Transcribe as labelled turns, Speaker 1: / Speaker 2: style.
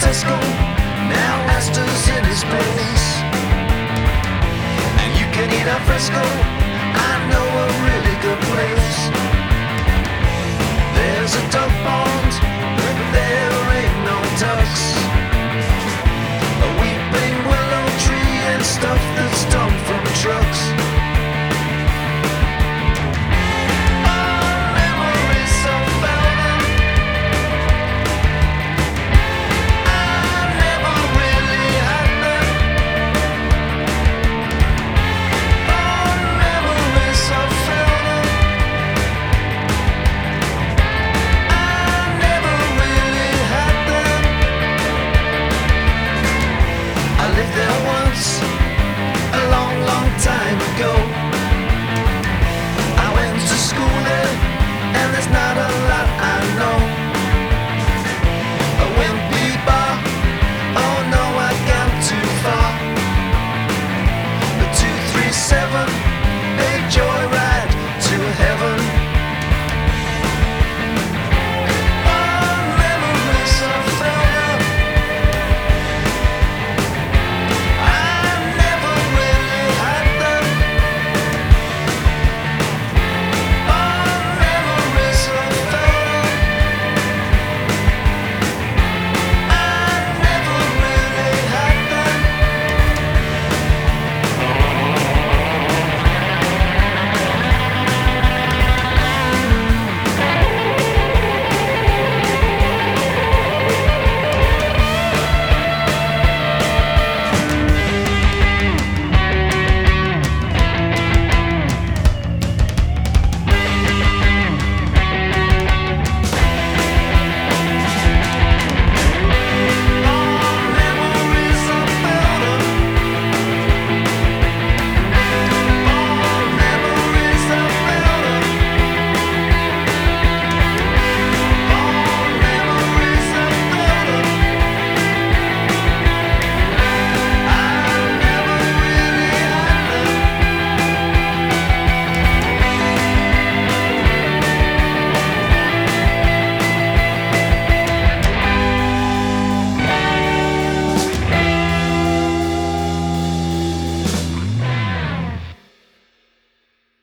Speaker 1: Tesco now Asda's in his place. And you can eat a fresco. I know a really good place. There's a tug pond, but there ain't no tugs. A weeping willow tree and stuff that's dumped from trucks.